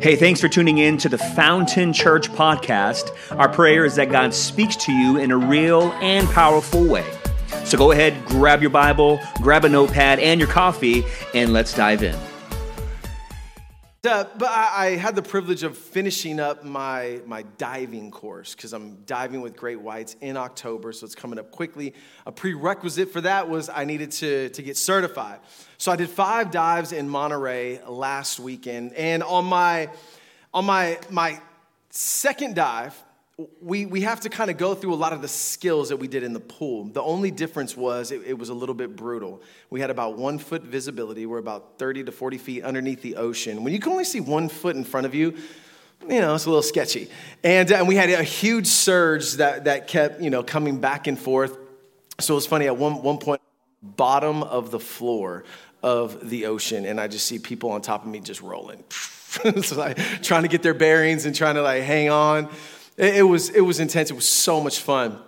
Hey, thanks for tuning in to the Fountain Church podcast. Our prayer is that God speaks to you in a real and powerful way. So go ahead, grab your Bible, grab a notepad and your coffee, and let's dive in. Uh, but I, I, had the privilege of finishing up my, my diving course because I'm diving with great whites in October, so it's coming up quickly. A prerequisite for that was I needed to, to get certified. So I did five dives in Monterey last weekend, and on my on my my second dive, we, we have to kind of go through a lot of the skills that we did in the pool. The only difference was it, it, was a little bit brutal. We had about one foot visibility. We're about 30 to 40 feet underneath the ocean. When you can only see one foot in front of you, you know, it's a little sketchy. And, and we had a huge surge that, that kept, you know, coming back and forth. So it was funny, at one, one point, bottom of the floor of the ocean, and I just see people on top of me just rolling. like, trying to get their bearings and trying to like hang on. It, it, was, it was intense. It was so much fun.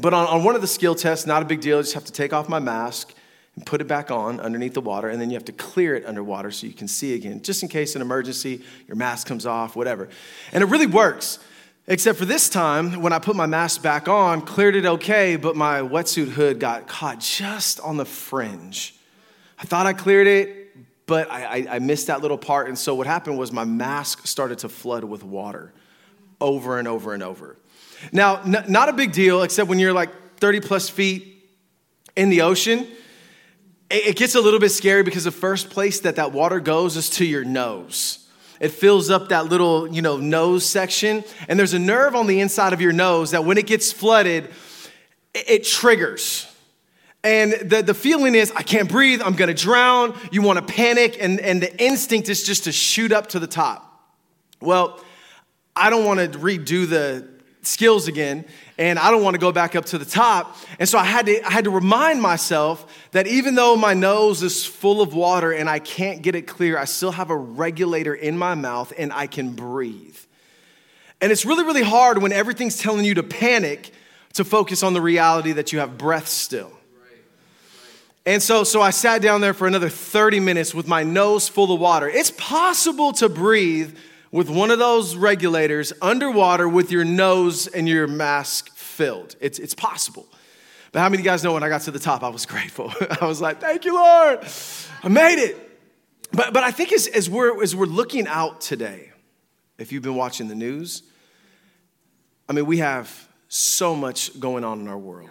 But on, on one of the skill tests, not a big deal. I just have to take off my mask and put it back on underneath the water, and then you have to clear it underwater so you can see again, just in case an emergency, your mask comes off, whatever. And it really works. Except for this time, when I put my mask back on, cleared it okay, but my wetsuit hood got caught just on the fringe. I thought I cleared it, but I, I, I missed that little part. And so what happened was my mask started to flood with water over and over and over. Now, n- not a big deal, except when you're like 30 plus feet in the ocean, it, it gets a little bit scary because the first place that that water goes is to your nose. It fills up that little, you know, nose section, and there's a nerve on the inside of your nose that when it gets flooded, it, it triggers. And the, the feeling is, I can't breathe, I'm gonna drown. You wanna panic, and, and the instinct is just to shoot up to the top. Well, I don't want to redo the skills again and I don't want to go back up to the top. And so I had to I had to remind myself that even though my nose is full of water and I can't get it clear, I still have a regulator in my mouth and I can breathe. And it's really really hard when everything's telling you to panic to focus on the reality that you have breath still. And so, so I sat down there for another 30 minutes with my nose full of water. It's possible to breathe with one of those regulators underwater with your nose and your mask filled. It's, it's possible. But how many of you guys know when I got to the top, I was grateful? I was like, thank you, Lord. I made it. But, but I think as, as, we're, as we're looking out today, if you've been watching the news, I mean, we have so much going on in our world.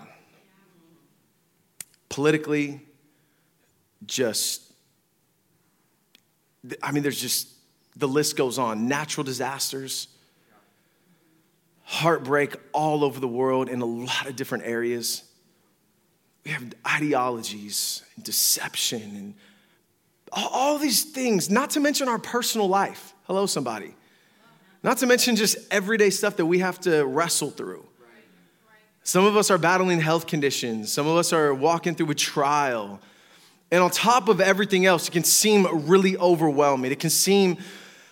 Politically, just, I mean, there's just the list goes on natural disasters, heartbreak all over the world in a lot of different areas. We have ideologies and deception and all, these things, not to mention our personal life. Hello, somebody. Not to mention just everyday stuff that we have to wrestle through. Some of us are battling health conditions. Some of us are walking through a trial. And on top of everything else, it can seem really overwhelming. It can seem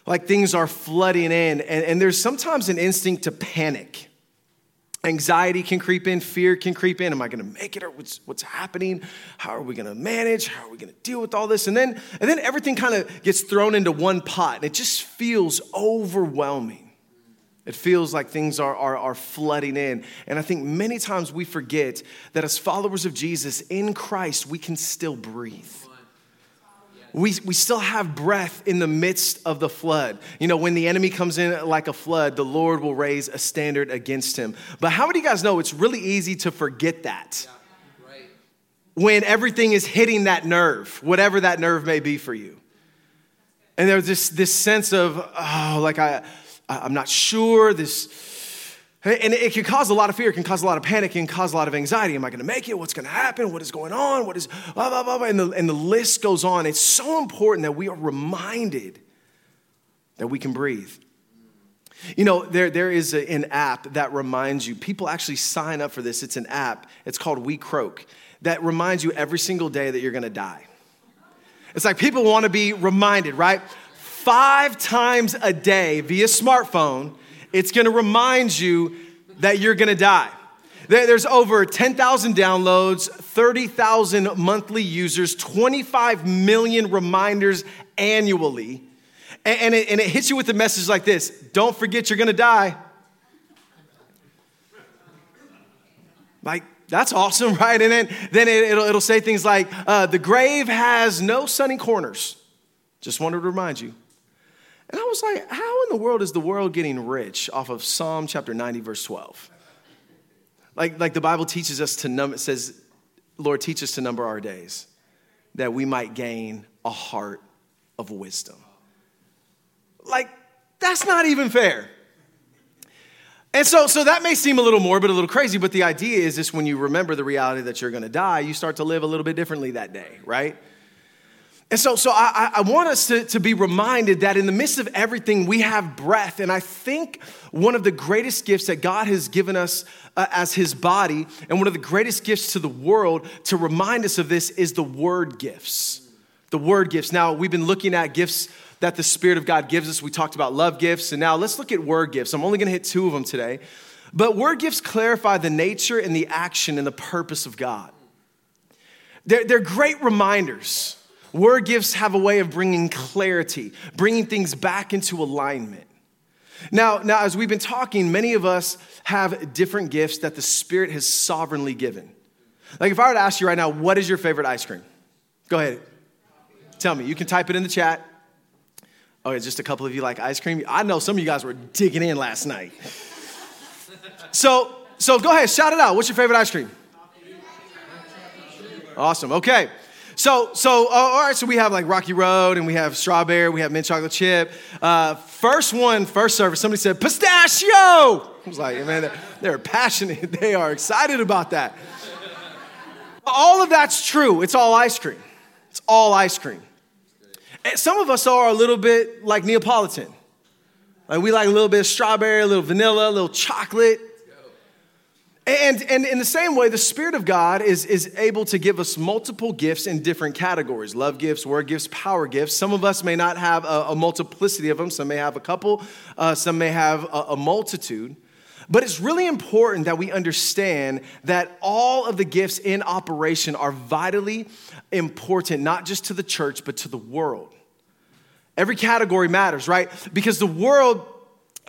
like things are flooding in, and, and there's sometimes an instinct to panic. Anxiety can creep in, fear can creep in. Am I gonna make it or what's, what's happening? How are we gonna manage? How are we gonna deal with all this? And then, and then everything kind of gets thrown into one pot and it just feels overwhelming. It feels like things are, are, are flooding in. And I think many times we forget that as followers of Jesus in Christ, we can still breathe we, we still have breath in the midst of the flood. You know, when the enemy comes in like a flood, the Lord will raise a standard against him. But how many of you guys know it's really easy to forget that? Yeah, right. When everything is hitting that nerve, whatever that nerve may be for you. And there's this, this sense of, oh, like I, I'm not sure, this, and it can cause a lot of fear, it can cause a lot of panic, it can cause a lot of anxiety. Am I going to make it? What's going to happen? What is going on? What is, blah, blah, blah, blah. And the, and the list goes on. It's so important that we are reminded that we can breathe. You know, there, there is a, an app that reminds you, people actually sign up for this. It's an app, it's called WeCroak, that reminds you every single day that you're to die. It's like people want to be reminded, right? Five times a day via smartphone it's gonna remind you that you're gonna die. There's over 10,000 downloads, 30,000 monthly users, 25 million reminders annually. And, it, and it hits you with a message like this Don't forget you're gonna die. Like, that's awesome, right? And then, then it, will it'll say things like, uh, the grave has no sunny corners. Just wanted to remind you. And I was like, how in the world is the world getting rich off of Psalm chapter 90, verse 12? Like, like the Bible teaches us to number, it says, Lord, teach us to number our days that we might gain a heart of wisdom. Like, that's not even fair. And so, so that may seem a little morbid, a little crazy, but the idea is just when you remember the reality that you're to die, you start to live a little bit differently that day, right? And so, so I, I want us to, to be reminded that in the midst of everything, we have breath. And I think one of the greatest gifts that God has given us uh, as His body, and one of the greatest gifts to the world to remind us of this, is the word gifts. The word gifts. Now, we've been looking at gifts that the Spirit of God gives us. We talked about love gifts, and now let's look at word gifts. I'm only gonna hit two of them today. But word gifts clarify the nature and the action and the purpose of God. They're, they're great reminders. Word gifts have a way of bringing clarity, bringing things back into alignment. Now, now, as we've been talking, many of us have different gifts that the Spirit has sovereignly given. Like if I were to ask you right now, what is your favorite ice cream? Go ahead. Tell me. You can type it in the chat. Oh, it's just a couple of you like ice cream. I know some of you guys were digging in last night. So, so go ahead, shout it out. What's your favorite ice cream? Awesome. Okay. So, so uh, all right. So we have like Rocky Road, and we have strawberry, we have mint chocolate chip. Uh, first one, first service. Somebody said pistachio. I was like, man, they're, they're passionate. They are excited about that. All of that's true. It's all ice cream. It's all ice cream. Some of us are a little bit like Neapolitan. Like we like a little bit of strawberry, a little vanilla, a little chocolate. And, and in the same way, the Spirit of God is, is able to give us multiple gifts in different categories love gifts, word gifts, power gifts. Some of us may not have a, a multiplicity of them, some may have a couple, uh, some may have a, a multitude. But it's really important that we understand that all of the gifts in operation are vitally important, not just to the church, but to the world. Every category matters, right? Because the world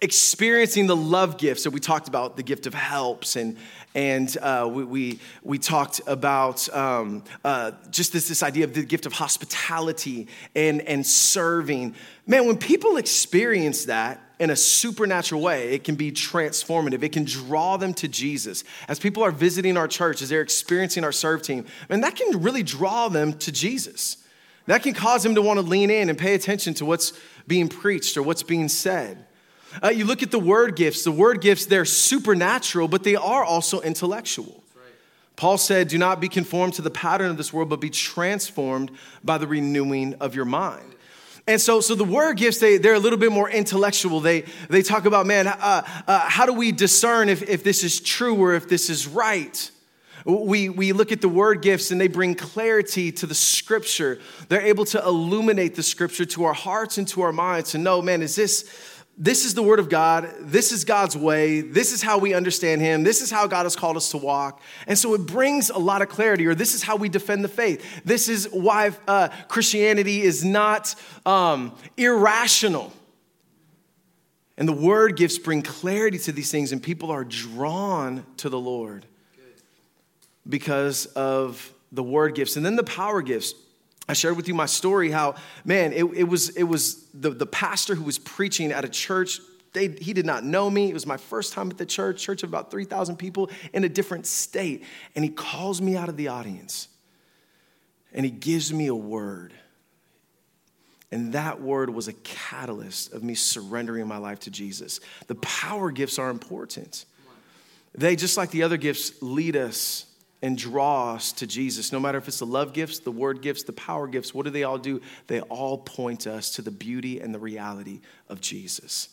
experiencing the love gifts that we talked about, the gift of helps, and and uh, we, we, we talked about um, uh, just this this idea of the gift of hospitality and and serving. Man, when people experience that in a supernatural way, it can be transformative. It can draw them to Jesus. As people are visiting our church, as they're experiencing our serve team, and that can really draw them to Jesus. That can cause them to want to lean in and pay attention to what's being preached or what's being said. Uh, you look at the word gifts, the word gifts, they're supernatural, but they are also intellectual. Paul said, Do not be conformed to the pattern of this world, but be transformed by the renewing of your mind. And so, so the word gifts, they, they're a little bit more intellectual. They, they talk about, man, uh, uh, how do we discern if, if this is true or if this is right? We, we look at the word gifts and they bring clarity to the scripture. They're able to illuminate the scripture to our hearts and to our minds to know, man, is this, this is the word of God. This is God's way. This is how we understand him. This is how God has called us to walk. And so it brings a lot of clarity, or this is how we defend the faith. This is why uh, Christianity is not um, irrational. And the word gifts bring clarity to these things, and people are drawn to the Lord because of the word gifts. And then the power gifts. I shared with you my story how, man, it, it was, it was the, the pastor who was preaching at a church. They, he did not know me. It was my first time at the church, church of about 3,000 people in a different state. And he calls me out of the audience and he gives me a word. And that word was a catalyst of me surrendering my life to Jesus. The power gifts are important. They, just like the other gifts, lead us and draw us to Jesus. No matter if it's the love gifts, the word gifts, the power gifts, what do they all do? They all point us to the beauty and the reality of Jesus.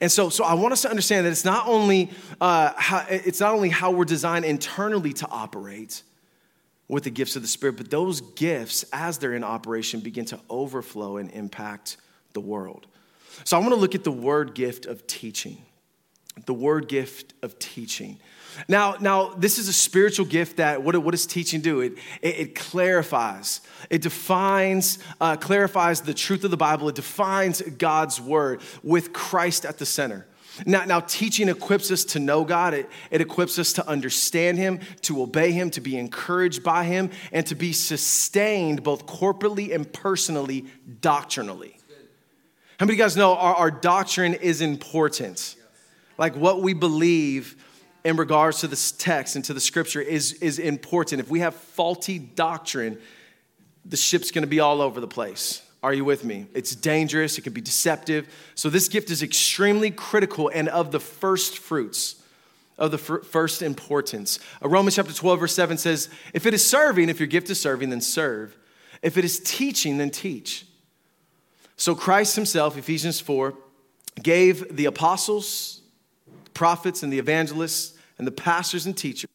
And so, so I want us to understand that it's not only uh, how, it's not only how we're designed internally to operate with the gifts of the Spirit, but those gifts, as they're in operation, begin to overflow and impact the world. So I want to look at the word gift of teaching. The word gift of teaching. Now, now this is a spiritual gift that what, what does teaching do? It, it, it clarifies, it defines, uh, clarifies the truth of the Bible. It defines God's word with Christ at the center. Now, now teaching equips us to know God. It, it equips us to understand Him, to obey Him, to be encouraged by Him, and to be sustained both corporately and personally, doctrinally. How many of you guys know our, our doctrine is important? Like what we believe in regards to this text and to the scripture is, is important. If we have faulty doctrine, the ship's gonna be all over the place. Are you with me? It's dangerous, it can be deceptive. So, this gift is extremely critical and of the first fruits, of the first importance. Uh, Romans chapter 12, verse 7 says, If it is serving, if your gift is serving, then serve. If it is teaching, then teach. So, Christ himself, Ephesians 4, gave the apostles, prophets, and the evangelists, and the pastors and teachers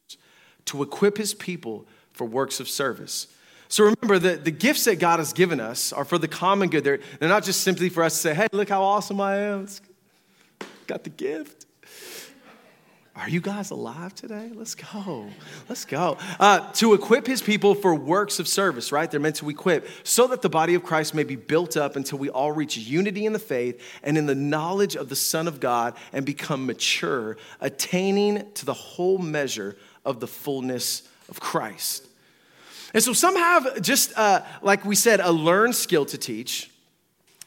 to equip his people for works of service so remember that the gifts that God has given us are for the common good. They're, they're not just simply for us to say, hey, look how awesome I am. Got the gift. Are you guys alive today? Let's go. Let's go. Uh, to equip his people for works of service, right? They're meant to equip so that the body of Christ may be built up until we all reach unity in the faith and in the knowledge of the Son of God and become mature, attaining to the whole measure of the fullness of Christ. And so some have just, uh, like we said, a learned skill to teach.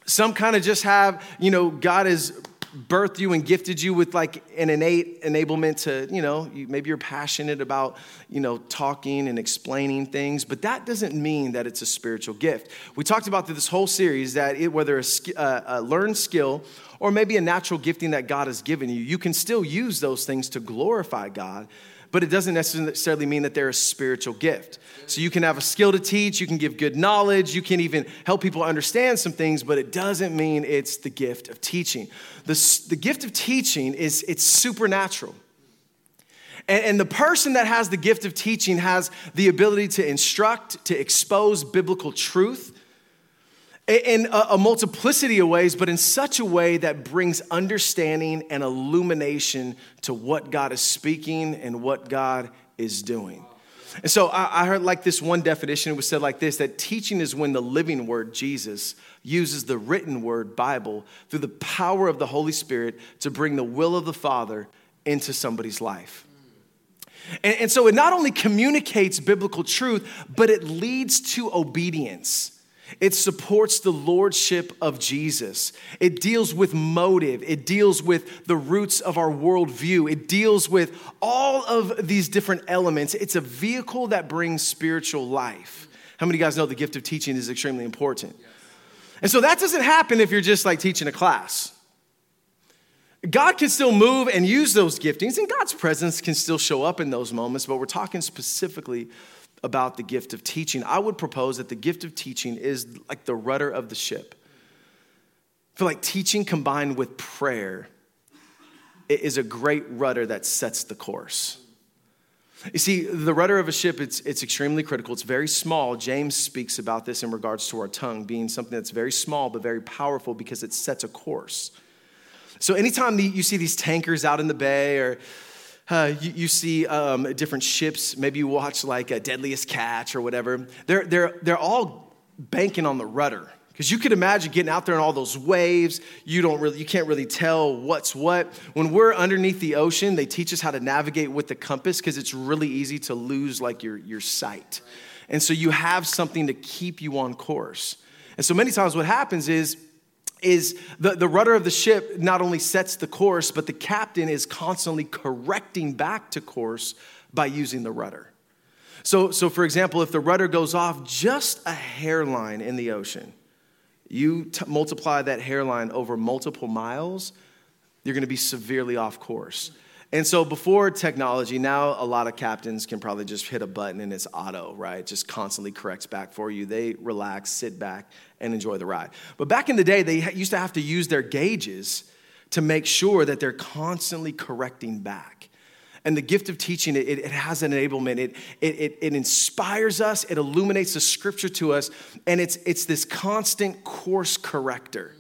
Some kind of just have, you know, God has birthed you and gifted you with like an innate enablement to, you know, you, maybe you're passionate about, you know, talking and explaining things, but that doesn't mean that it's a spiritual gift. We talked about through this whole series that it, whether a, uh, a learned skill or maybe a natural gifting that God has given you, you can still use those things to glorify God but it doesn't necessarily mean that they're a spiritual gift. So you can have a skill to teach, you can give good knowledge, you can even help people understand some things, but it doesn't mean it's the gift of teaching. The, the gift of teaching is it's supernatural. And, and the person that has the gift of teaching has the ability to instruct, to expose biblical truth, in a, multiplicity of ways, but in such a way that brings understanding and illumination to what God is speaking and what God is doing. And so I heard like this one definition, it was said like this that teaching is when the living word, Jesus, uses the written word, Bible, through the power of the Holy Spirit to bring the will of the Father into somebody's life. And, and so it not only communicates biblical truth, but it leads to obedience. It supports the lordship of Jesus. It deals with motive. It deals with the roots of our worldview. It deals with all of these different elements. It's a vehicle that brings spiritual life. How many of you guys know the gift of teaching is extremely important? And so that doesn't happen if you're just like teaching a class. God can still move and use those giftings, and God's presence can still show up in those moments, but we're talking specifically about the gift of teaching. I would propose that the gift of teaching is like the rudder of the ship. I feel like teaching combined with prayer is a great rudder that sets the course. You see, the rudder of a ship, it's, it's extremely critical. It's very small. James speaks about this in regards to our tongue being something that's very small but very powerful because it sets a course. So, anytime you see these tankers out in the bay or uh, you, you, see um, different ships. Maybe you watch like a Deadliest Catch or whatever. They're, they're, they're all banking on the rudder. Because you could imagine getting out there in all those waves. You don't really, you can't really tell what's what. When we're underneath the ocean, they teach us how to navigate with the compass because it's really easy to lose like your, your sight. And so you have something to keep you on course. And so many times what happens is is the, the rudder of the ship not only sets the course, but the captain is constantly correcting back to course by using the rudder. So, so for example, if the rudder goes off just a hairline in the ocean, you t- multiply that hairline over multiple miles, you're going to be severely off course. And so before technology, now a lot of captains can probably just hit a button and it's auto, right? Just constantly corrects back for you. They relax, sit back, and enjoy the ride. But back in the day, they used to have to use their gauges to make sure that they're constantly correcting back. And the gift of teaching, it, it has an enablement. It, it, it, inspires us, it illuminates the scripture to us, and it's, it's this constant course corrector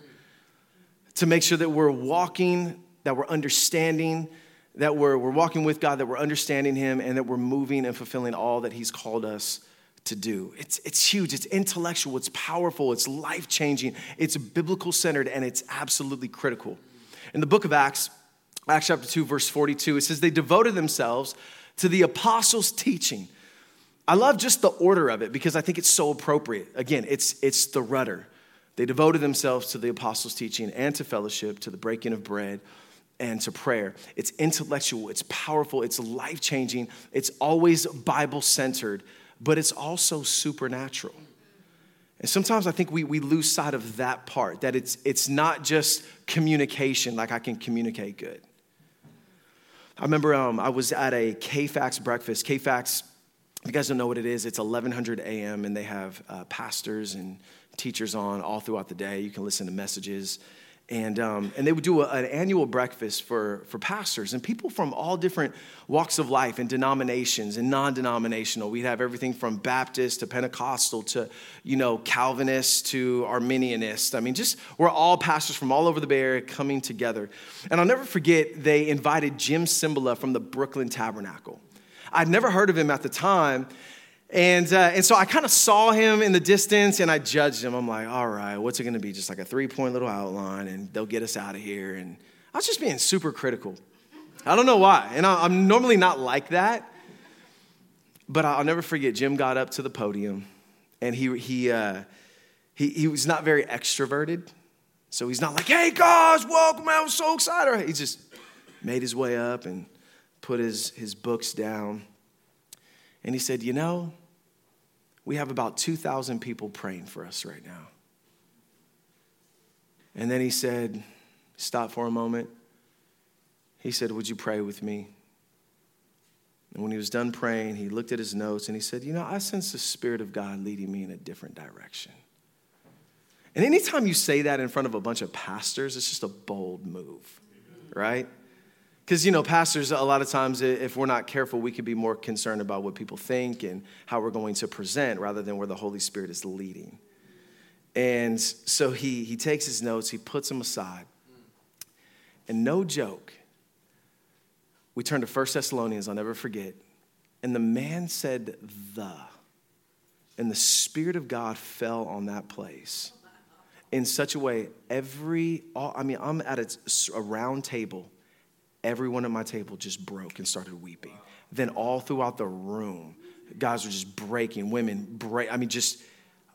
to make sure that we're walking, that we're understanding, that we're, we're walking with God, that we're understanding Him, and that we're moving and fulfilling all that He's called us to do. It's, it's huge, it's intellectual, it's powerful, it's life changing, it's biblical centered, and it's absolutely critical. In the book of Acts, Acts chapter 2, verse 42, it says, They devoted themselves to the apostles' teaching. I love just the order of it because I think it's so appropriate. Again, it's, it's the rudder. They devoted themselves to the apostles' teaching and to fellowship, to the breaking of bread, and to prayer. It's intellectual, it's powerful, it's life changing, it's always Bible centered, but it's also supernatural. And sometimes I think we, we lose sight of that part, that it's, it's not just communication, like I can communicate good. I remember um, I was at a KFAX breakfast. KFAX, you guys don't know what it is, it's 1100 a.m., and they have uh, pastors and teachers on all throughout the day. You can listen to messages. And, um, and they would do a, an annual breakfast for, for pastors and people from all different walks of life and denominations and non-denominational. We'd have everything from Baptist to Pentecostal to, you know, Calvinist to Arminianist. I mean, just we're all pastors from all over the Bay Area coming together. And I'll never forget, they invited Jim Cymbala from the Brooklyn Tabernacle. I'd never heard of him at the time, and, uh, and so I kind of saw him in the distance and I judged him. I'm like, all right, what's it going to be? Just like a three point little outline and they'll get us out of here. And I was just being super critical. I don't know why. And I, am normally not like that. But I'll never forget, Jim got up to the podium and he, he, uh, he, he was not very extroverted. So he's not like, hey guys, welcome, I was so excited. He just made his way up and put his, his books down. And he said, You know, we have about 2,000 people praying for us right now. And then he said, Stop for a moment. He said, Would you pray with me? And when he was done praying, he looked at his notes and he said, You know, I sense the Spirit of God leading me in a different direction. And anytime you say that in front of a bunch of pastors, it's just a bold move, right? Because, you know, pastors, a lot of times, if we're not careful, we could be more concerned about what people think and how we're going to present rather than where the Holy Spirit is leading. And so he, he takes his notes, he puts them aside. And no joke, we turn to 1 Thessalonians, I'll never forget. And the man said, the. And the Spirit of God fell on that place in such a way, every, all, I mean, I'm at a, a round table everyone at my table just broke and started weeping. Then all throughout the room, guys were just breaking, women break. I mean, just,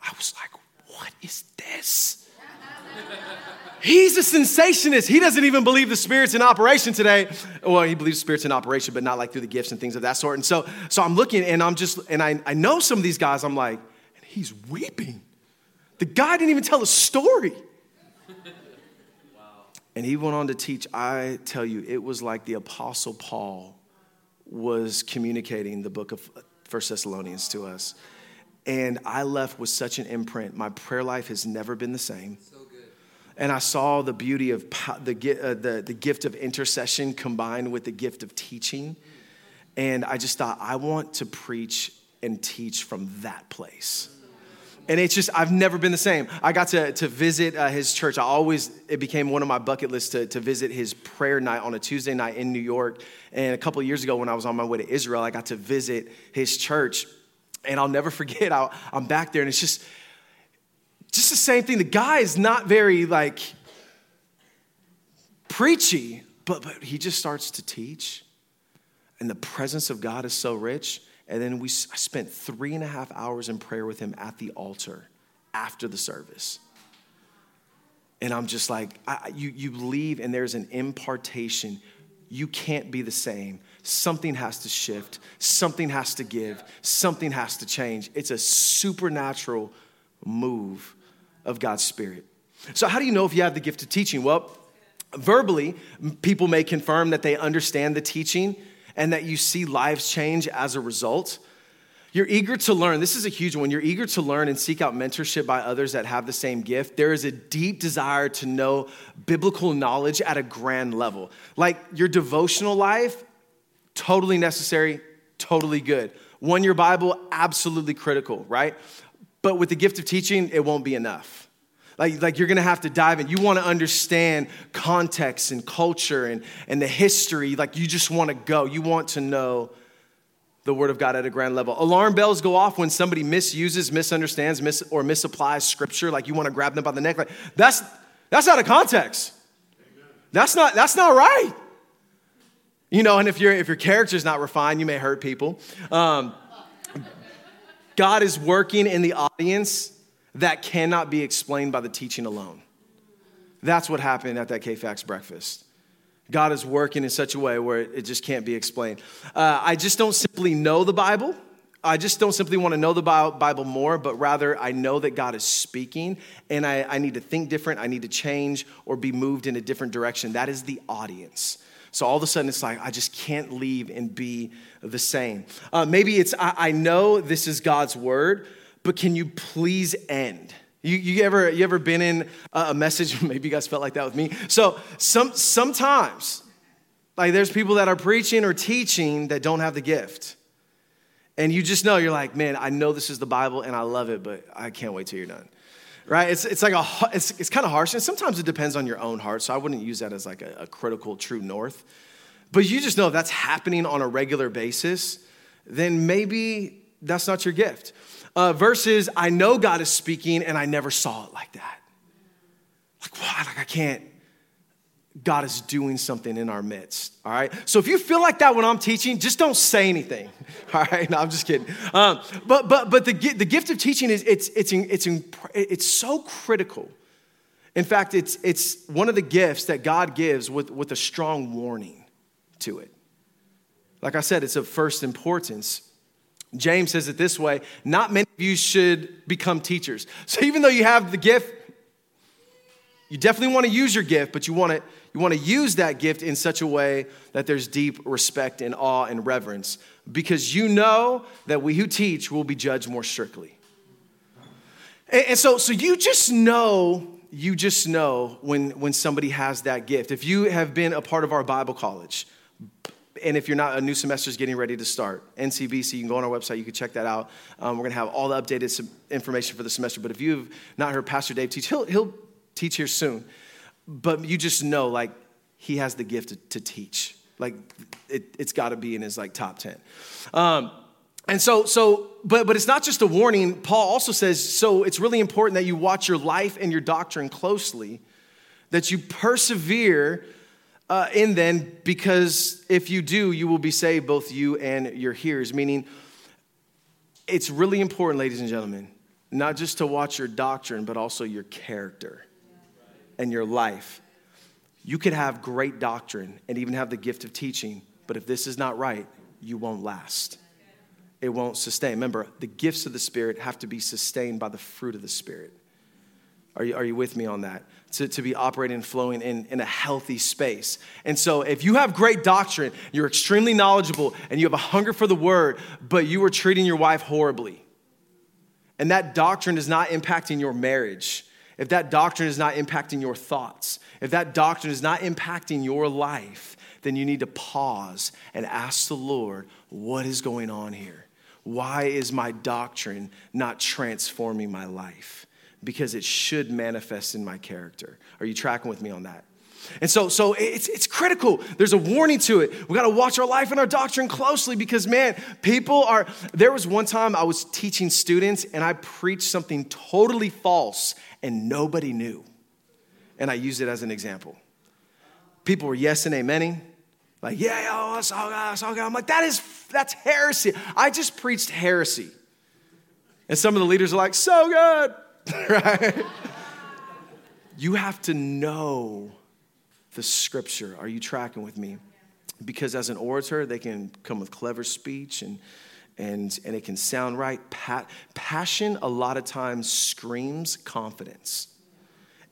I was like, what is this? He's a cessationist. He doesn't even believe the spirit's in operation today. Well, he believes spirit's in operation, but not like through the gifts and things of that sort. And so, so I'm looking and I'm just, and I, I know some of these guys, I'm like, and he's weeping. The guy didn't even tell a story. And he went on to teach. I tell you, it was like the Apostle Paul was communicating the book of First Thessalonians to us. And I left with such an imprint. My prayer life has never been the same. So and I saw the beauty of the, uh, the, the gift of intercession combined with the gift of teaching. And I just thought, I want to preach and teach from that place. And it's just, I've never been the same. I got to, to visit uh, his church. I always, it became one of my bucket lists to, to visit his prayer night on a Tuesday night in New York. And a couple years ago, when I was on my way to Israel, I got to visit his church. And I'll never forget, i I'm back there, and it's just, just the same thing. The guy is not very like preachy, but, but he just starts to teach. And the presence of God is so rich. And then we I spent three and a half hours in prayer with him at the altar after the service. And I'm just like, I, you, you leave and there's an impartation. You can't be the same. Something has to shift, something has to give, something has to change. It's a supernatural move of God's Spirit. So, how do you know if you have the gift of teaching? Well, verbally, people may confirm that they understand the teaching and that you see lives change as a result. You're eager to learn. This is a huge one. You're eager to learn and seek out mentorship by others that have the same gift. There is a deep desire to know biblical knowledge at a grand level. Like your devotional life, totally necessary, totally good. One, your Bible, absolutely critical, right? But with the gift of teaching, it won't be enough. Like, like you're gonna have to dive in. You wanna understand context and culture and, and the history. Like you just wanna go. You want to know the Word of God at a grand level. Alarm bells go off when somebody misuses, misunderstands, mis- or misapplies Scripture. Like you wanna grab them by the neck. Like that's that's out of context. That's not that's not right. You know, and if, your if your character's not refined, you may hurt people. Um, God is working in the audience that cannot be explained by the teaching alone. That's what happened at that KFAX breakfast. God is working in such a way where it just can't be explained. Uh, I just don't simply know the Bible. I just don't simply want to know the Bible more, but rather I know that God is speaking and I, I need to think different. I need to change or be moved in a different direction. That is the audience. So all of a sudden, it's like, I just can't leave and be the same. Uh, maybe it's, I, I, know this is God's word, but can you please end? You, you, ever, you ever been in a message? Maybe you guys felt like that with me. So some, sometimes, like there's people that are preaching or teaching that don't have the gift. And you just know, you're like, man, I know this is the Bible and I love it, but I can't wait till you're done right? It's, it's like a, it's, it's kind of harsh. And sometimes it depends on your own heart. So I wouldn't use that as like a, a critical true north. But you just know if that's happening on a regular basis, then maybe that's not your gift. Uh, versus, I know God is speaking and I never saw it like that. Like, what? Like, I can't, God is doing something in our midst. All right. So if you feel like that when I'm teaching, just don't say anything. All right. No, I'm just kidding. Um, but but but the the gift of teaching is it's it's it's it's so critical. In fact, it's it's one of the gifts that God gives with with a strong warning to it. Like I said, it's of first importance. James says it this way: Not many of you should become teachers. So even though you have the gift, you definitely want to use your gift, but you want to you want to use that gift in such a way that there's deep respect and awe and reverence because you know that we who teach will be judged more strictly. And, and so, so you just know, you just know when, when somebody has that gift. If you have been a part of our Bible college, and if you're not, a new semester is getting ready to start. NCBC, you can go on our website, you can check that out. Um, we're going to have all the updated information for the semester. But if you've not heard Pastor Dave teach, he'll, he'll teach here soon but you just know like he has the gift to, to teach like it, has got to be in his like top 10 um, and so so but but it's not just a warning paul also says so it's really important that you watch your life and your doctrine closely that you persevere uh, in then because if you do you will be saved both you and your hearers meaning it's really important ladies and gentlemen not just to watch your doctrine but also your character and your life. You could have great doctrine and even have the gift of teaching, but if this is not right, you won't last. It won't sustain. Remember, the gifts of the Spirit have to be sustained by the fruit of the Spirit. Are you, are you with me on that? To, to be operating and flowing in, in a healthy space. And so, if you have great doctrine, you're extremely knowledgeable, and you have a hunger for the word, but you are treating your wife horribly, and that doctrine is not impacting your marriage, if that doctrine is not impacting your thoughts, if that doctrine is not impacting your life, then you need to pause and ask the Lord, what is going on here? Why is my doctrine not transforming my life? Because it should manifest in my character. Are you tracking with me on that? And so, so it's, it's critical. There's a warning to it. We got to watch our life and our doctrine closely because, man, people are. There was one time I was teaching students and I preached something totally false and nobody knew. And I used it as an example. People were yes and amening. Like, yeah, yo, oh, that's all God, that's all God. I'm like, that is, that's heresy. I just preached heresy. And some of the leaders are like, so good, right? you have to know the scripture. Are you tracking with me? Because as an orator, they can come with clever speech and and, and it can sound right. Pa- passion, a lot of times, screams confidence.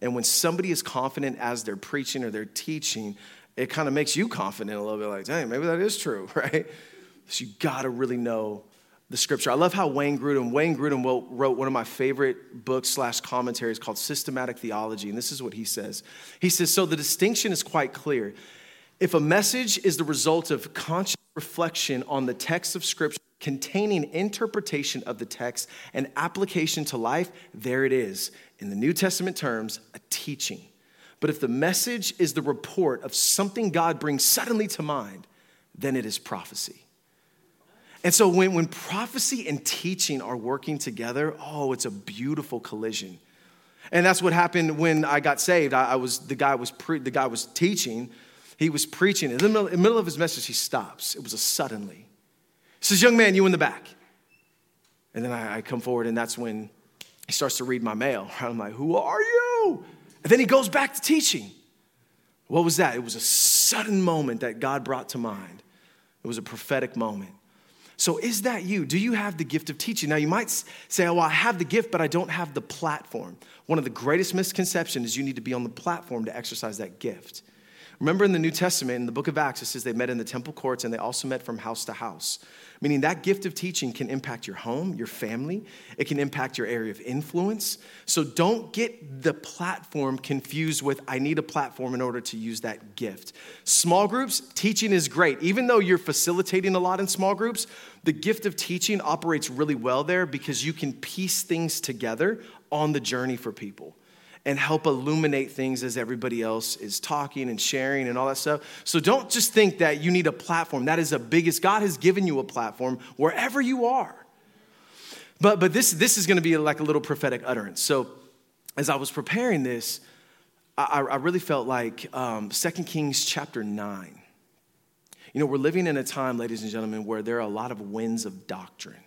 And when somebody is confident as they're preaching or they're teaching, it kind of makes you confident a little bit like, dang, maybe that is true, right? So you gotta really know the scripture. I love how Wayne Grudem, Wayne Grudem wrote one of my favorite books slash commentaries called Systematic Theology, and this is what he says. He says, so the distinction is quite clear. If a message is the result of conscious reflection on the text of scripture containing interpretation of the text and application to life, there it is. In the New Testament terms, a teaching. But if the message is the report of something God brings suddenly to mind, then it is prophecy. And so when, when prophecy and teaching are working together, oh, it's a beautiful collision. And that's what happened when I got saved. I, I was the guy was pre, the guy was teaching, he was preaching. In the, middle, in the middle of his message, he stops. It was a suddenly. He says, Young man, you in the back. And then I, I come forward, and that's when he starts to read my mail. I'm like, Who are you? And then he goes back to teaching. What was that? It was a sudden moment that God brought to mind. It was a prophetic moment. So, is that you? Do you have the gift of teaching? Now, you might say, Oh, well, I have the gift, but I don't have the platform. One of the greatest misconceptions is you need to be on the platform to exercise that gift. Remember in the New Testament, in the book of Acts, it says they met in the temple courts and they also met from house to house. Meaning that gift of teaching can impact your home, your family, it can impact your area of influence. So don't get the platform confused with, I need a platform in order to use that gift. Small groups, teaching is great. Even though you're facilitating a lot in small groups, the gift of teaching operates really well there because you can piece things together on the journey for people and help illuminate things as everybody else is talking and sharing and all that stuff. So don't just think that you need a platform. That is the biggest. God has given you a platform wherever you are. But, but this, this is going to be like a little prophetic utterance. So as I was preparing this, I, I really felt like um, 2 Kings chapter 9. You know, we're living in a time, ladies and gentlemen, where there are a lot of winds of doctrine.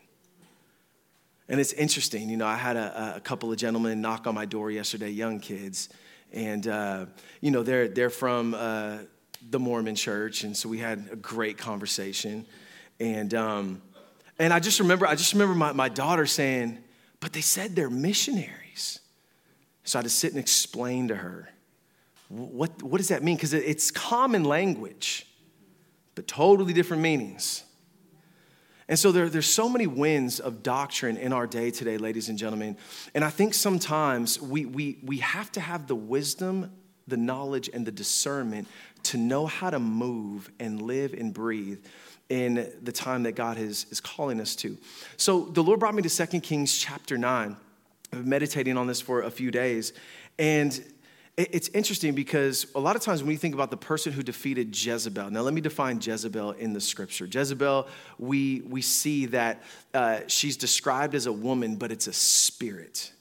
And it's interesting, you know, I had a, a couple of gentlemen knock on my door yesterday, young kids, and, uh, you know, they're, they're from uh, the Mormon church, and so we had a great conversation. And, um, and I just remember, I just remember my, my daughter saying, but they said they're missionaries. So I had to sit and explain to her, what, what does that mean? Because it's common language, but totally different meanings. And so there, there's so many winds of doctrine in our day today, ladies and gentlemen. And I think sometimes we, we, we have to have the wisdom, the knowledge, and the discernment to know how to move and live and breathe in the time that God is, is calling us to. So the Lord brought me to 2 Kings chapter 9. I've been meditating on this for a few days. And it's interesting because a lot of times when we think about the person who defeated Jezebel, now let me define Jezebel in the scripture. Jezebel, we, we see that uh, she's described as a woman, but it's a spirit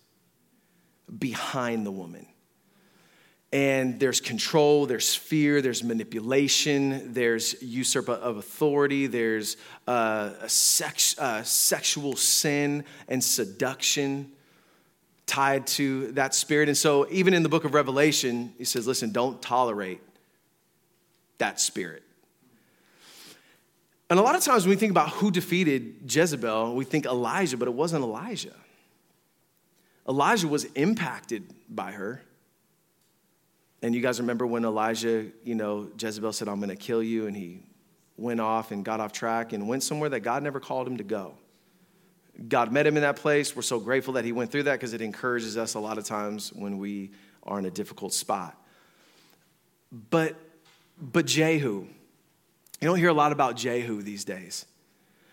behind the woman. And there's control, there's fear, there's manipulation, there's usurp of authority, there's uh, sex, uh, sexual sin and seduction tied to that spirit. And so, even in the book of Revelation, he says, listen, don't tolerate that spirit. And a lot of times when we think about who defeated Jezebel, we think Elijah, but it wasn't Elijah. Elijah was impacted by her. And you guys remember when Elijah, you know, Jezebel said, I'm going to kill you. And he went off and got off track and went somewhere that God never called him to go. God met him in that place. We're so grateful that he went through that because it encourages us a lot of times when we are in a difficult spot. But, but Jehu, you don't hear a lot about Jehu these days.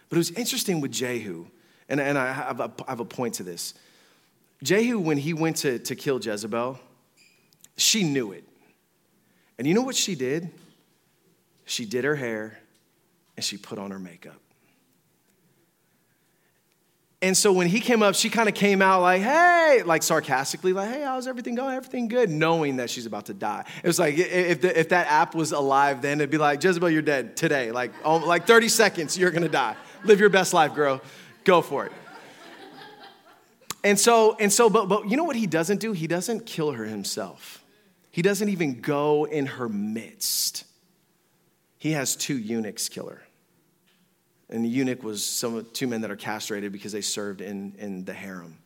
But it was interesting with Jehu, and, and I, have a, I have a point to this. Jehu, when he went to, to kill Jezebel, she knew it. And you know what she did? She did her hair and she put on her makeup. And so when he came up, she kind of came out like, hey, like sarcastically, like, hey, how's everything going? Everything good? Knowing that she's about to die. It was like, if, the, if that app was alive then, it'd be like, Jezebel, you're dead today. Like, oh, like 30 seconds, you're going to die. Live your best life, girl. Go for it. And so, and so, but, but you know what he doesn't do? He doesn't kill her himself. He doesn't even go in her midst. He has two eunuchs kill her. And the eunuch was some two men that are castrated because they served in, in the harem.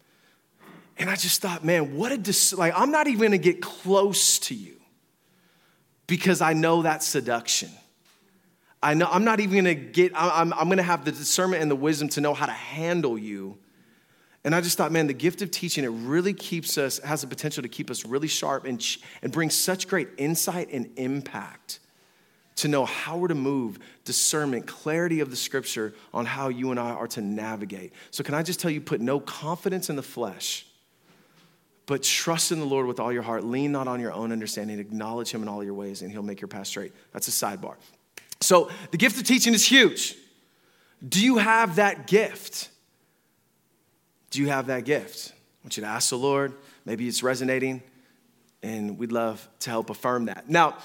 And I just thought, man, what a dis- like I'm not even gonna get close to you because I know that seduction. I know I'm not even gonna get, I'm, I'm gonna have the discernment and the wisdom to know how to handle you. And I just thought, man, the gift of teaching, it really keeps us, has the potential to keep us really sharp and, and bring such great insight and impact to know how we're to move, discernment, clarity of the scripture on how you and I are to navigate. So, can I just tell you, put no confidence in the flesh, but trust in the Lord with all your heart. Lean not on your own understanding. Acknowledge Him in all your ways, and He'll make your path straight. That's a sidebar. So, the gift of teaching is huge. Do you have that gift? Do you have that gift? I want you to ask the Lord. Maybe it's resonating, and we'd love to help affirm that. Now,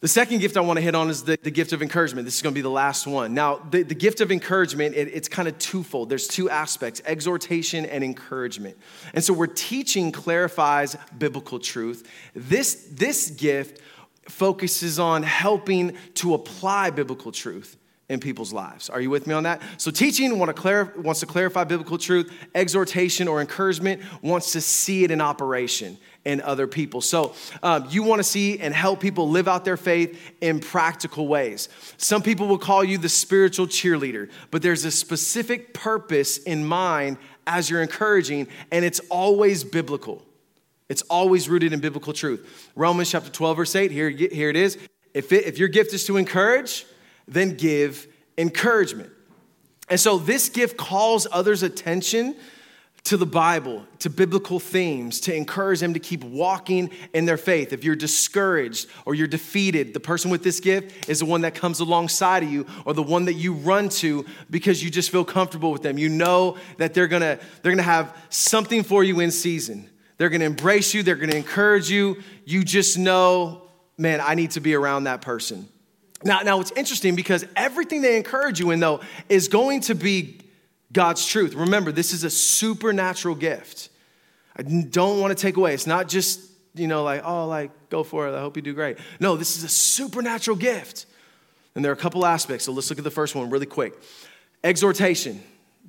the second gift I want to hit on is the, the gift of encouragement. This is going to be the last one. Now, the, the gift of encouragement, it, it's kind of twofold. There's two aspects exhortation and encouragement. And so, where teaching clarifies biblical truth, this, this gift focuses on helping to apply biblical truth in people's lives. Are you with me on that? So, teaching want to clar- wants to clarify biblical truth, exhortation or encouragement wants to see it in operation in other people. So, um, you want to see and help people live out their faith in practical ways. Some people will call you the spiritual cheerleader, but there's a specific purpose in mind as you're encouraging, and it's always biblical. It's always rooted in biblical truth. Romans chapter 12, verse 8, here, here it is. If, it, if your gift is to encourage, then give encouragement. And so this gift calls others' attention to the Bible, to biblical themes, to encourage them to keep walking in their faith. If you're discouraged or you're defeated, the person with this gift is the one that comes alongside of you or the one that you run to because you just feel comfortable with them. You know that they're gonna, they're gonna have something for you in season. They're gonna embrace you, they're gonna encourage you. You just know, man, I need to be around that person. Now, now it's interesting because everything they encourage you in, though, is going to be God's truth. Remember, this is a supernatural gift. I don't want to take away. It's not just, you know, like, oh, like, go for it. I hope you do great. No, this is a supernatural gift. And there are a couple aspects. So let's look at the first one really quick. Exhortation.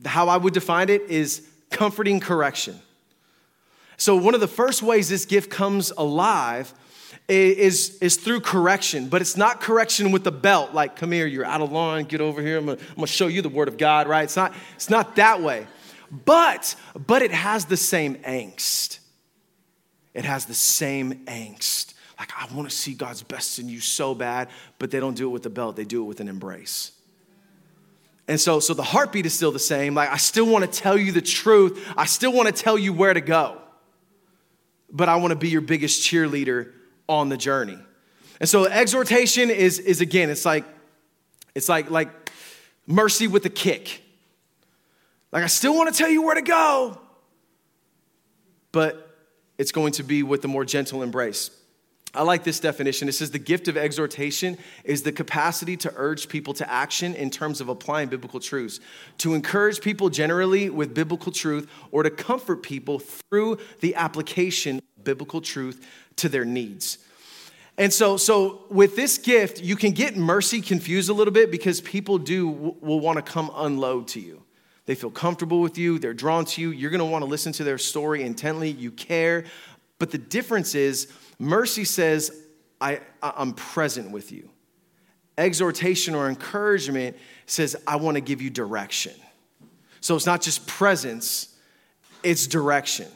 How I would define it is comforting correction. So, one of the first ways this gift comes alive is, is through correction, but it's not correction with the belt, like, come here, you're out of line, get over here, I'm gonna, I'm gonna show you the word of God, right? It's not, it's not that way. But, but it has the same angst. It has the same angst. Like, I wanna see God's best in you so bad, but they don't do it with the belt, they do it with an embrace. And so, so the heartbeat is still the same. Like, I still wanna tell you the truth, I still wanna tell you where to go, but I wanna be your biggest cheerleader on the journey. And so exhortation is, is again, it's like, it's like, like mercy with a kick. Like I still want to tell you where to go, but it's going to be with a more gentle embrace. I like this definition. It says the gift of exhortation is the capacity to urge people to action in terms of applying biblical truths, to encourage people generally with biblical truth, or to comfort people through the application of biblical truth to their needs. And so, so with this gift, you can get mercy confused a little bit because people do will want to come unload to you. They feel comfortable with you, they're drawn to you, you're going to want to listen to their story intently, you care. But the difference is mercy says, I, I'm present with you. Exhortation or encouragement says, I want to give you direction. So it's not just presence, it's direction.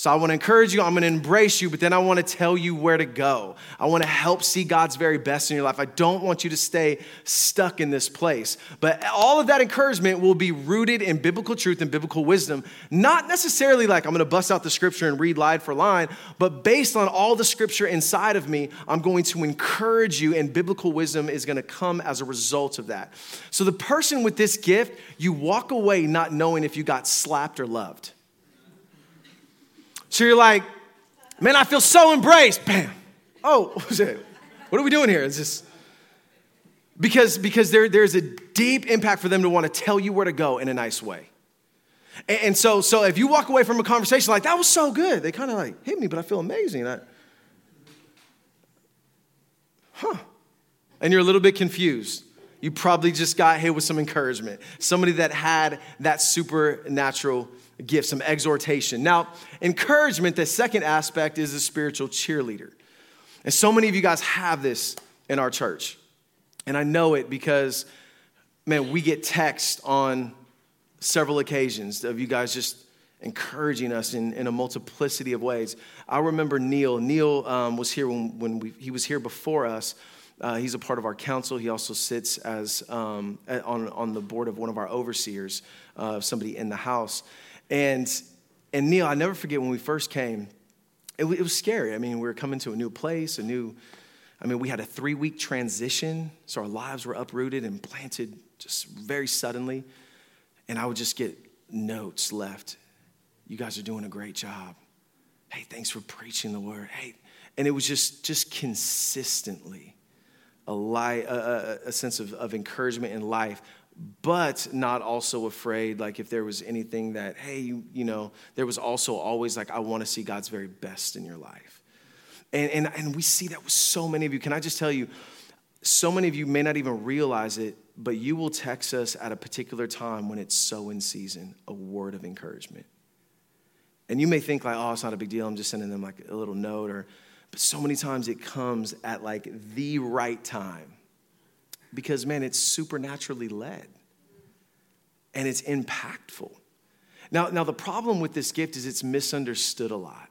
So I want to encourage you, I'm going to embrace you, but then I want to tell you where to go. I want to help see God's very best in your life. I don't want you to stay stuck in this place. But all of that encouragement will be rooted in biblical truth and biblical wisdom, not necessarily like I'm going to bust out the scripture and read line for line, but based on all the scripture inside of me, I'm going to encourage you, and biblical wisdom is going to come as a result of that. So the person with this gift, you walk away not knowing if you got slapped or loved. So you're like, man, I feel so embraced. Bam. Oh, what are we doing here? It's just because because there, there's a deep impact for them to want to tell you where to go in a nice way. And, and so so if you walk away from a conversation like that was so good, they kind of like hit me, but I feel amazing. I, huh? And you're a little bit confused. You probably just got hit with some encouragement. Somebody that had that supernatural gift, some exhortation. Now, encouragement, the second aspect is a spiritual cheerleader. And so many of you guys have this in our church. And I know it because, man, we get text on several occasions of you guys just encouraging us in, in a multiplicity of ways. I remember Neil. Neil um, was here when, when we, he was here before us. Uh, he's a part of our council. He also sits as um, on, on the board of one of our overseers, uh, somebody in the house. And, and Neil, I never forget when we first came, it, it was scary. I mean, we were coming to a new place, a new, I mean, we had a three week transition. So our lives were uprooted and planted just very suddenly. And I would just get notes left. You guys are doing a great job. Hey, thanks for preaching the word. Hey, and it was just just consistently a, light, a, a, sense of, of encouragement in life but not also afraid like if there was anything that hey you, you know there was also always like i want to see god's very best in your life. And, and, and we see that with so many of you. Can i just tell you so many of you may not even realize it but you will text us at a particular time when it's so in season a word of encouragement. And you may think like oh it's not a big deal i'm just sending them like a little note or but so many times it comes at like the right time because, man, it's supernaturally led and it's impactful. Now, now, the problem with this gift is it's misunderstood a lot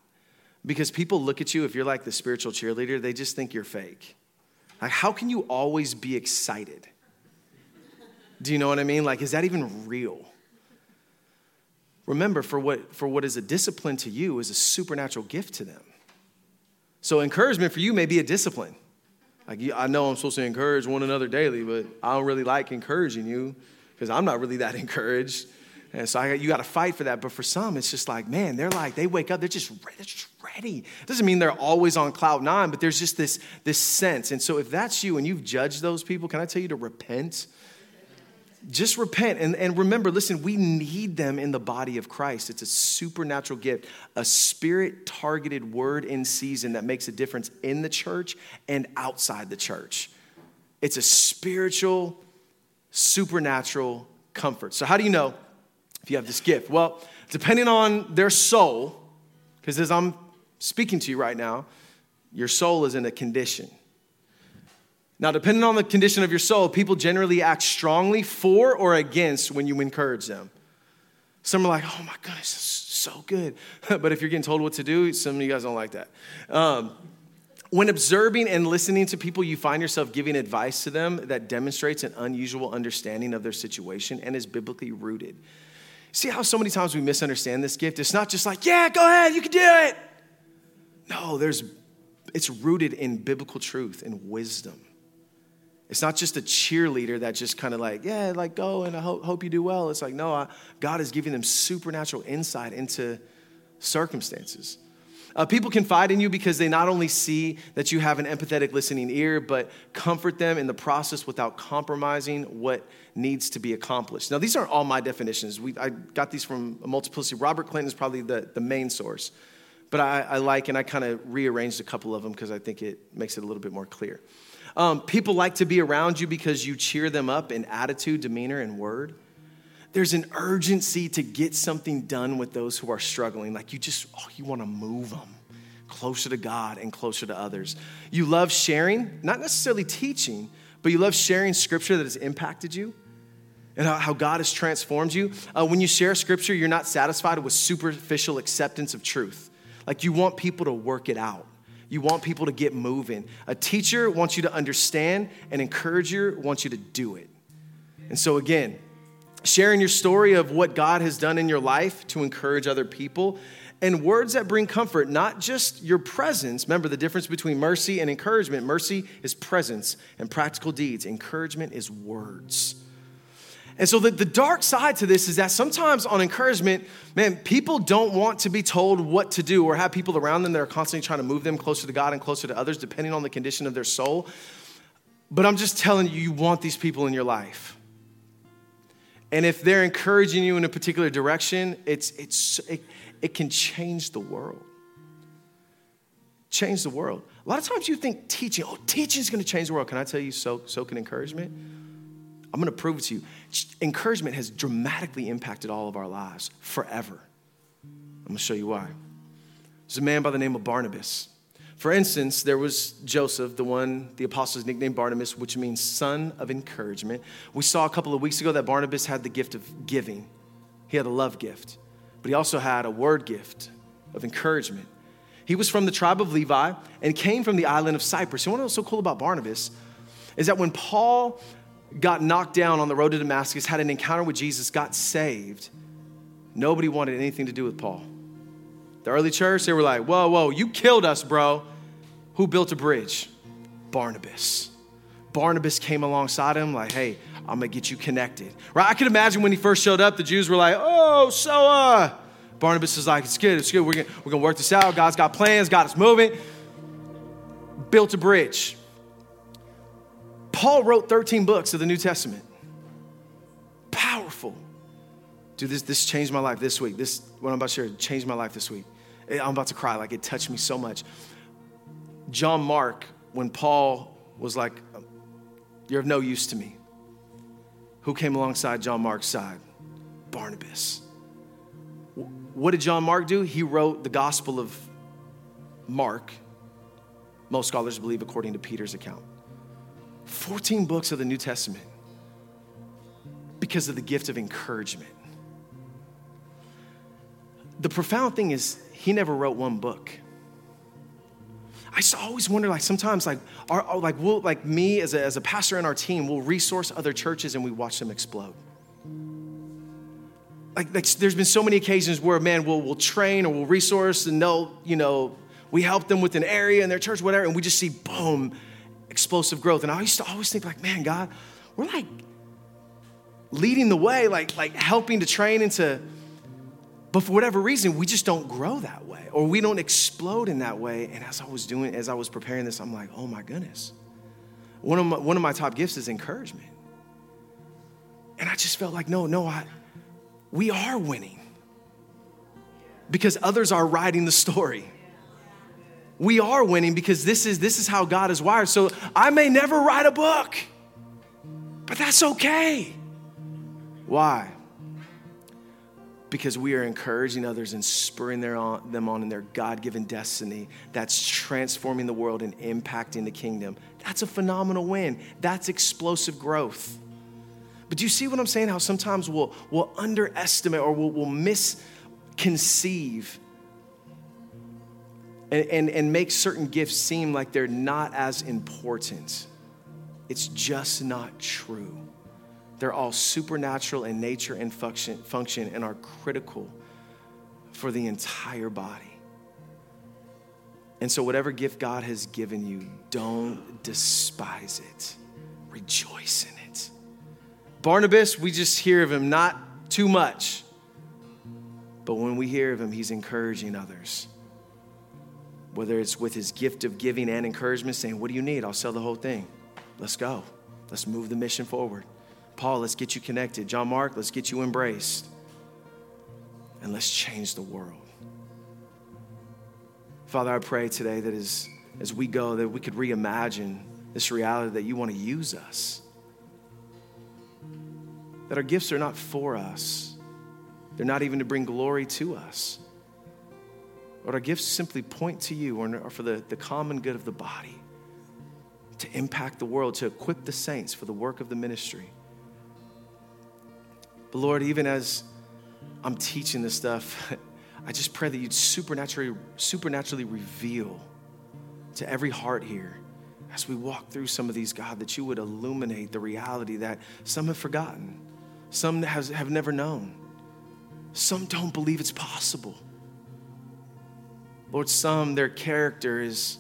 because people look at you, if you're like the spiritual cheerleader, they just think you're fake. Like, how can you always be excited? Do you know what I mean? Like, is that even real? Remember, for what, for what is a discipline to you is a supernatural gift to them. So, encouragement for you may be a discipline. Like, I know I'm supposed to encourage one another daily, but I don't really like encouraging you because I'm not really that encouraged. And so I, you got to fight for that. But for some, it's just like, man, they're like, they wake up, they're just, they're just ready. Doesn't mean they're always on cloud nine, but there's just this, this sense. And so if that's you and you've judged those people, can I tell you to repent? Just repent and, and remember listen we need them in the body of christ. It's a supernatural gift a spirit targeted word in season that makes a difference in the church and outside the church. It's a spiritual supernatural comfort. So how do you know if you have this gift? Well depending on their soul because as i'm speaking to you right now your soul is in a condition now, depending on the condition of your soul, people generally act strongly for or against when you encourage them. Some are like, oh my goodness, so good. but if you're getting told what to do, some of you guys don't like that. Um, when observing and listening to people, you find yourself giving advice to them that demonstrates an unusual understanding of their situation and is biblically rooted. See how so many times we misunderstand this gift? It's not just like, yeah, go ahead, you can do it. No, there's it's rooted in biblical truth and wisdom. It's not just a cheerleader that just kind of like, yeah, like go and I hope, hope you do well. It's like, no, I, God is giving them supernatural insight into circumstances. Uh, people confide in you because they not only see that you have an empathetic listening ear, but comfort them in the process without compromising what needs to be accomplished. Now, these aren't all my definitions. We, I got these from a multiplicity. Robert Clinton is probably the, the main source, but I, I like and I kind of rearranged a couple of them because I think it makes it a little bit more clear. Um, people like to be around you because you cheer them up in attitude, demeanor, and word. There's an urgency to get something done with those who are struggling. Like you just, oh, you want to move them closer to God and closer to others. You love sharing, not necessarily teaching, but you love sharing scripture that has impacted you and how, God has transformed you. Uh, when you share scripture, you're not satisfied with superficial acceptance of truth. Like you want people to work it out. You want people to get moving. A teacher wants you to understand, an encourager wants you to do it. And so, again, sharing your story of what God has done in your life to encourage other people and words that bring comfort, not just your presence. Remember the difference between mercy and encouragement. Mercy is presence and practical deeds, encouragement is words. And so the, the dark side to this is that sometimes on encouragement, man, people don't want to be told what to do or have people around them that are constantly trying to move them closer to God and closer to others, depending on the condition of their soul. But I'm just telling you, you want these people in your life. And if they're encouraging you in a particular direction, it's, it's, it, it can change the world. Change the world. A lot of times you think teaching, oh, teaching is going to change the world. Can I tell you, so, so can encouragement? I'm going to prove it to you. Encouragement has dramatically impacted all of our lives forever. I'm going to show you why. There's a man by the name of Barnabas. For instance, there was Joseph, the one the apostles nicknamed Barnabas, which means son of encouragement. We saw a couple of weeks ago that Barnabas had the gift of giving, he had a love gift, but he also had a word gift of encouragement. He was from the tribe of Levi and came from the island of Cyprus. You know what's so cool about Barnabas? is that when Paul got knocked down on the road to Damascus, had an encounter with Jesus, got saved, nobody wanted anything to do with Paul. The early church, they were like, whoa, whoa, you killed us, bro. Who built a bridge? Barnabas. Barnabas came alongside him, like, hey, I'm gonna get you connected. Right? I can imagine when he first showed up, the Jews were like, oh, so uh, Barnabas is like, it's good, it's good. We're gonna, we're gonna work this out. God's got plans, God is moving. Built a bridge. Paul wrote 13 books of the New Testament. Powerful. Dude, this, this changed my life this week. This, what I'm about to share, changed my life this week. I'm about to cry, like it touched me so much. John Mark, when Paul was like, um, You're of no use to me, who came alongside John Mark's side? Barnabas. What did John Mark do? He wrote the Gospel of Mark, most scholars believe according to Peter's account. 14 books of the New Testament because of the gift of encouragement. The profound thing is, he never wrote one book. I always wonder, like sometimes, like, our, like, we'll, like me as a, as a pastor in our team, we'll resource other churches and we watch them explode. Like, like there's been so many occasions where, man, we'll, we'll train or we'll resource and they'll, you know, we help them with an area in their church, whatever, and we just see, boom, explosive growth. And I used to always think, like, man, God, we're like leading the way, like, like helping to train into, but for whatever reason, we just don't grow that way or we don't explode in that way. And as I was doing, as I was preparing this, I'm like, oh my goodness. One of my, one of my top gifts is encouragement. And I just felt like, no, no, I, we are winning because others are writing the story. We are winning because this is, this is how God is wired. So I may never write a book, but that's okay. Why? because we are encouraging others and spurring on, them on in their God given destiny that's transforming the world and impacting the kingdom. That's a phenomenal win. That's explosive growth. But do you see what I'm saying? How sometimes we'll, we'll underestimate or we'll, we'll misconceive and, and, and make certain gifts seem like they're not as important. It's just not true. They're all supernatural in nature and function, function and are critical for the entire body. And so, whatever gift God has given you, don't despise it. Rejoice in it. Barnabas, we just hear of him not too much, but when we hear of him, he's encouraging others. Whether it's with his gift of giving and encouragement, saying, What do you need? I'll sell the whole thing. Let's go. Let's move the mission forward. Paul, let's get you connected. John Mark, let's get you embraced. And let's change the world. Father, I pray today that as, as we go, that we could reimagine this reality that you want to use us. That our gifts are not for us, they're not even to bring glory to us. But our gifts simply point to you or for the, the common good of the body, to impact the world, to equip the saints for the work of the ministry. But Lord, even as I'm teaching this stuff, I just pray that you'd supernaturally, supernaturally reveal to every heart here as we walk through some of these, God, that you would illuminate the reality that some have forgotten, some has, have never known, some don't believe it's possible. Lord, some, their character is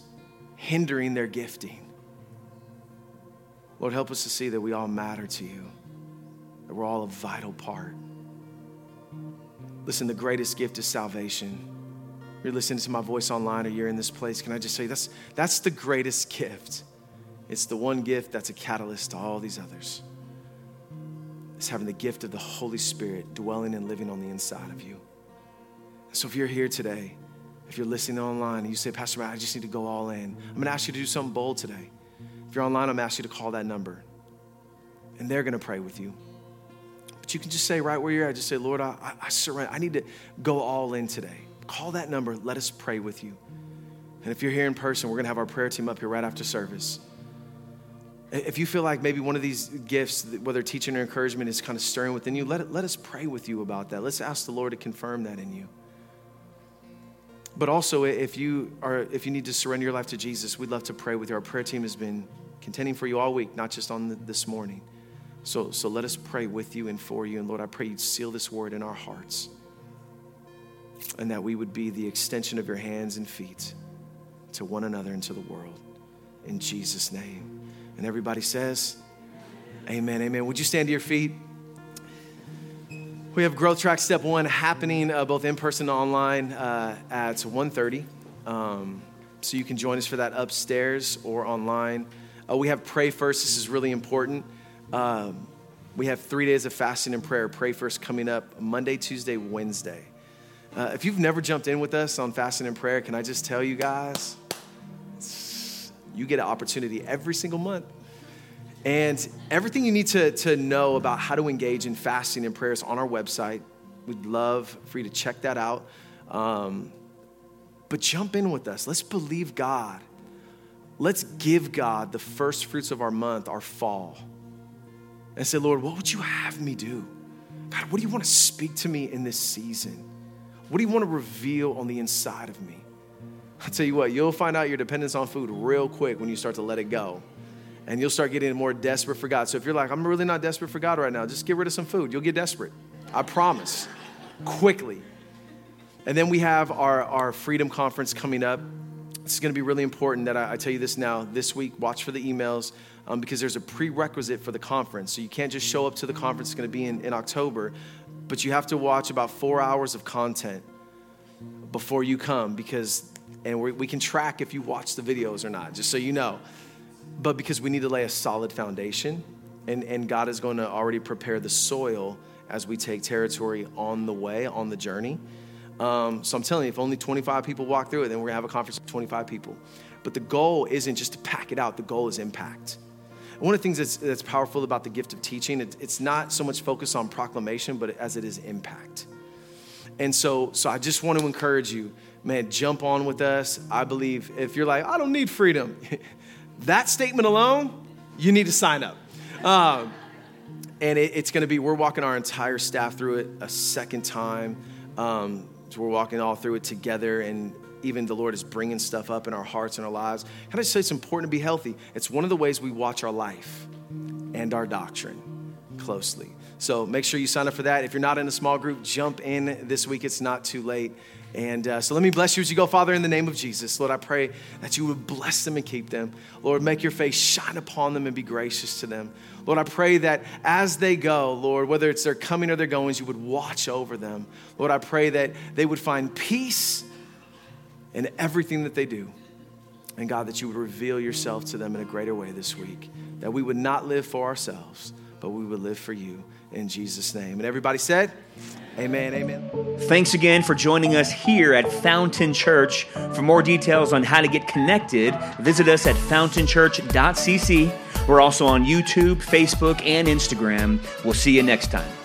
hindering their gifting. Lord, help us to see that we all matter to you that we're all a vital part. Listen, the greatest gift is salvation. You're listening to my voice online or you're in this place, can I just say that's, that's the greatest gift? It's the one gift that's a catalyst to all these others. It's having the gift of the Holy Spirit dwelling and living on the inside of you. So if you're here today, if you're listening online and you say, Pastor Matt, I just need to go all in, I'm gonna ask you to do something bold today. If you're online, I'm gonna ask you to call that number. And they're gonna pray with you. But you can just say right where you're at, just say, Lord, I, I surrender. I need to go all in today. Call that number. Let us pray with you. And if you're here in person, we're going to have our prayer team up here right after service. If you feel like maybe one of these gifts, whether teaching or encouragement, is kind of stirring within you, let, let us pray with you about that. Let's ask the Lord to confirm that in you. But also, if you are, if you need to surrender your life to Jesus, we'd love to pray with you. Our prayer team has been contending for you all week, not just on the, this morning. So, so let us pray with you and for you. And Lord, I pray you'd seal this word in our hearts and that we would be the extension of your hands and feet to one another and to the world. In Jesus' name. And everybody says, Amen, amen. Would you stand to your feet? We have Growth Track Step 1 happening uh, both in person and online uh, at 1.30. Um, so you can join us for that upstairs or online. Uh, we have Pray First. This is really important. Um, we have three days of fasting and prayer. Pray First coming up Monday, Tuesday, Wednesday. Uh, if you've never jumped in with us on fasting and prayer, can I just tell you guys, you get an opportunity every single month. And everything you need to, to know about how to engage in fasting and prayers on our website. We'd love for you to check that out. Um, but jump in with us. Let's believe God. Let's give God the first fruits of our month, our fall. And say, Lord, what would you have me do? God, what do you want to speak to me in this season? What do you want to reveal on the inside of me? I'll tell you what, you'll find out your dependence on food real quick when you start to let it go. And you'll start getting more desperate for God. So if you're like, I'm really not desperate for God right now, just get rid of some food. You'll get desperate. I promise. Quickly. And then we have our, our Freedom Conference coming up. It's going to be really important that I, I, tell you this now. This week, watch for the emails um, because there's a prerequisite for the conference. So you can't just show up to the conference, it's going to be in, in October, but you have to watch about four hours of content before you come because, and we can track if you watch the videos or not, just so you know. But because we need to lay a solid foundation, and, and God is going to already prepare the soil as we take territory on the way, on the journey. Um, so I'm telling you, if only 25 people walk through it, then we're gonna have a conference with 25 people. But the goal isn't just to pack it out, the goal is impact. And one of the things that's, that's powerful about the gift of teaching, it, it's not so much focused on proclamation, but as it is impact. And so, so I just want to encourage you, man, jump on with us. I believe if you're like, I don't need freedom, that statement alone, you need to sign up. Um, and it, it's going to be, we're walking our entire staff through it a second time. Um, so we're walking all through it together, and even the Lord is bringing stuff up in our hearts and our lives. Do I say it's important to be healthy? It's one of the ways we watch our life and our doctrine closely. So make sure you sign up for that. If you're not in a small group, jump in this week. It's not too late. And uh, so let me bless you as you go, Father, in the name of Jesus. Lord, I pray that you would bless them and keep them. Lord, make your face shine upon them and be gracious to them. Lord, I pray that as they go, Lord, whether it's their coming or their goings, you would watch over them. Lord, I pray that they would find peace in everything that they do. And God, that you would reveal yourself to them in a greater way this week. That we would not live for ourselves, but we would live for you in Jesus' name. And everybody said, Amen, amen. Thanks again for joining us here at Fountain Church. For more details on how to get connected, visit us at fountainchurch.cc. We're also on YouTube, Facebook, and Instagram. We'll see you next time.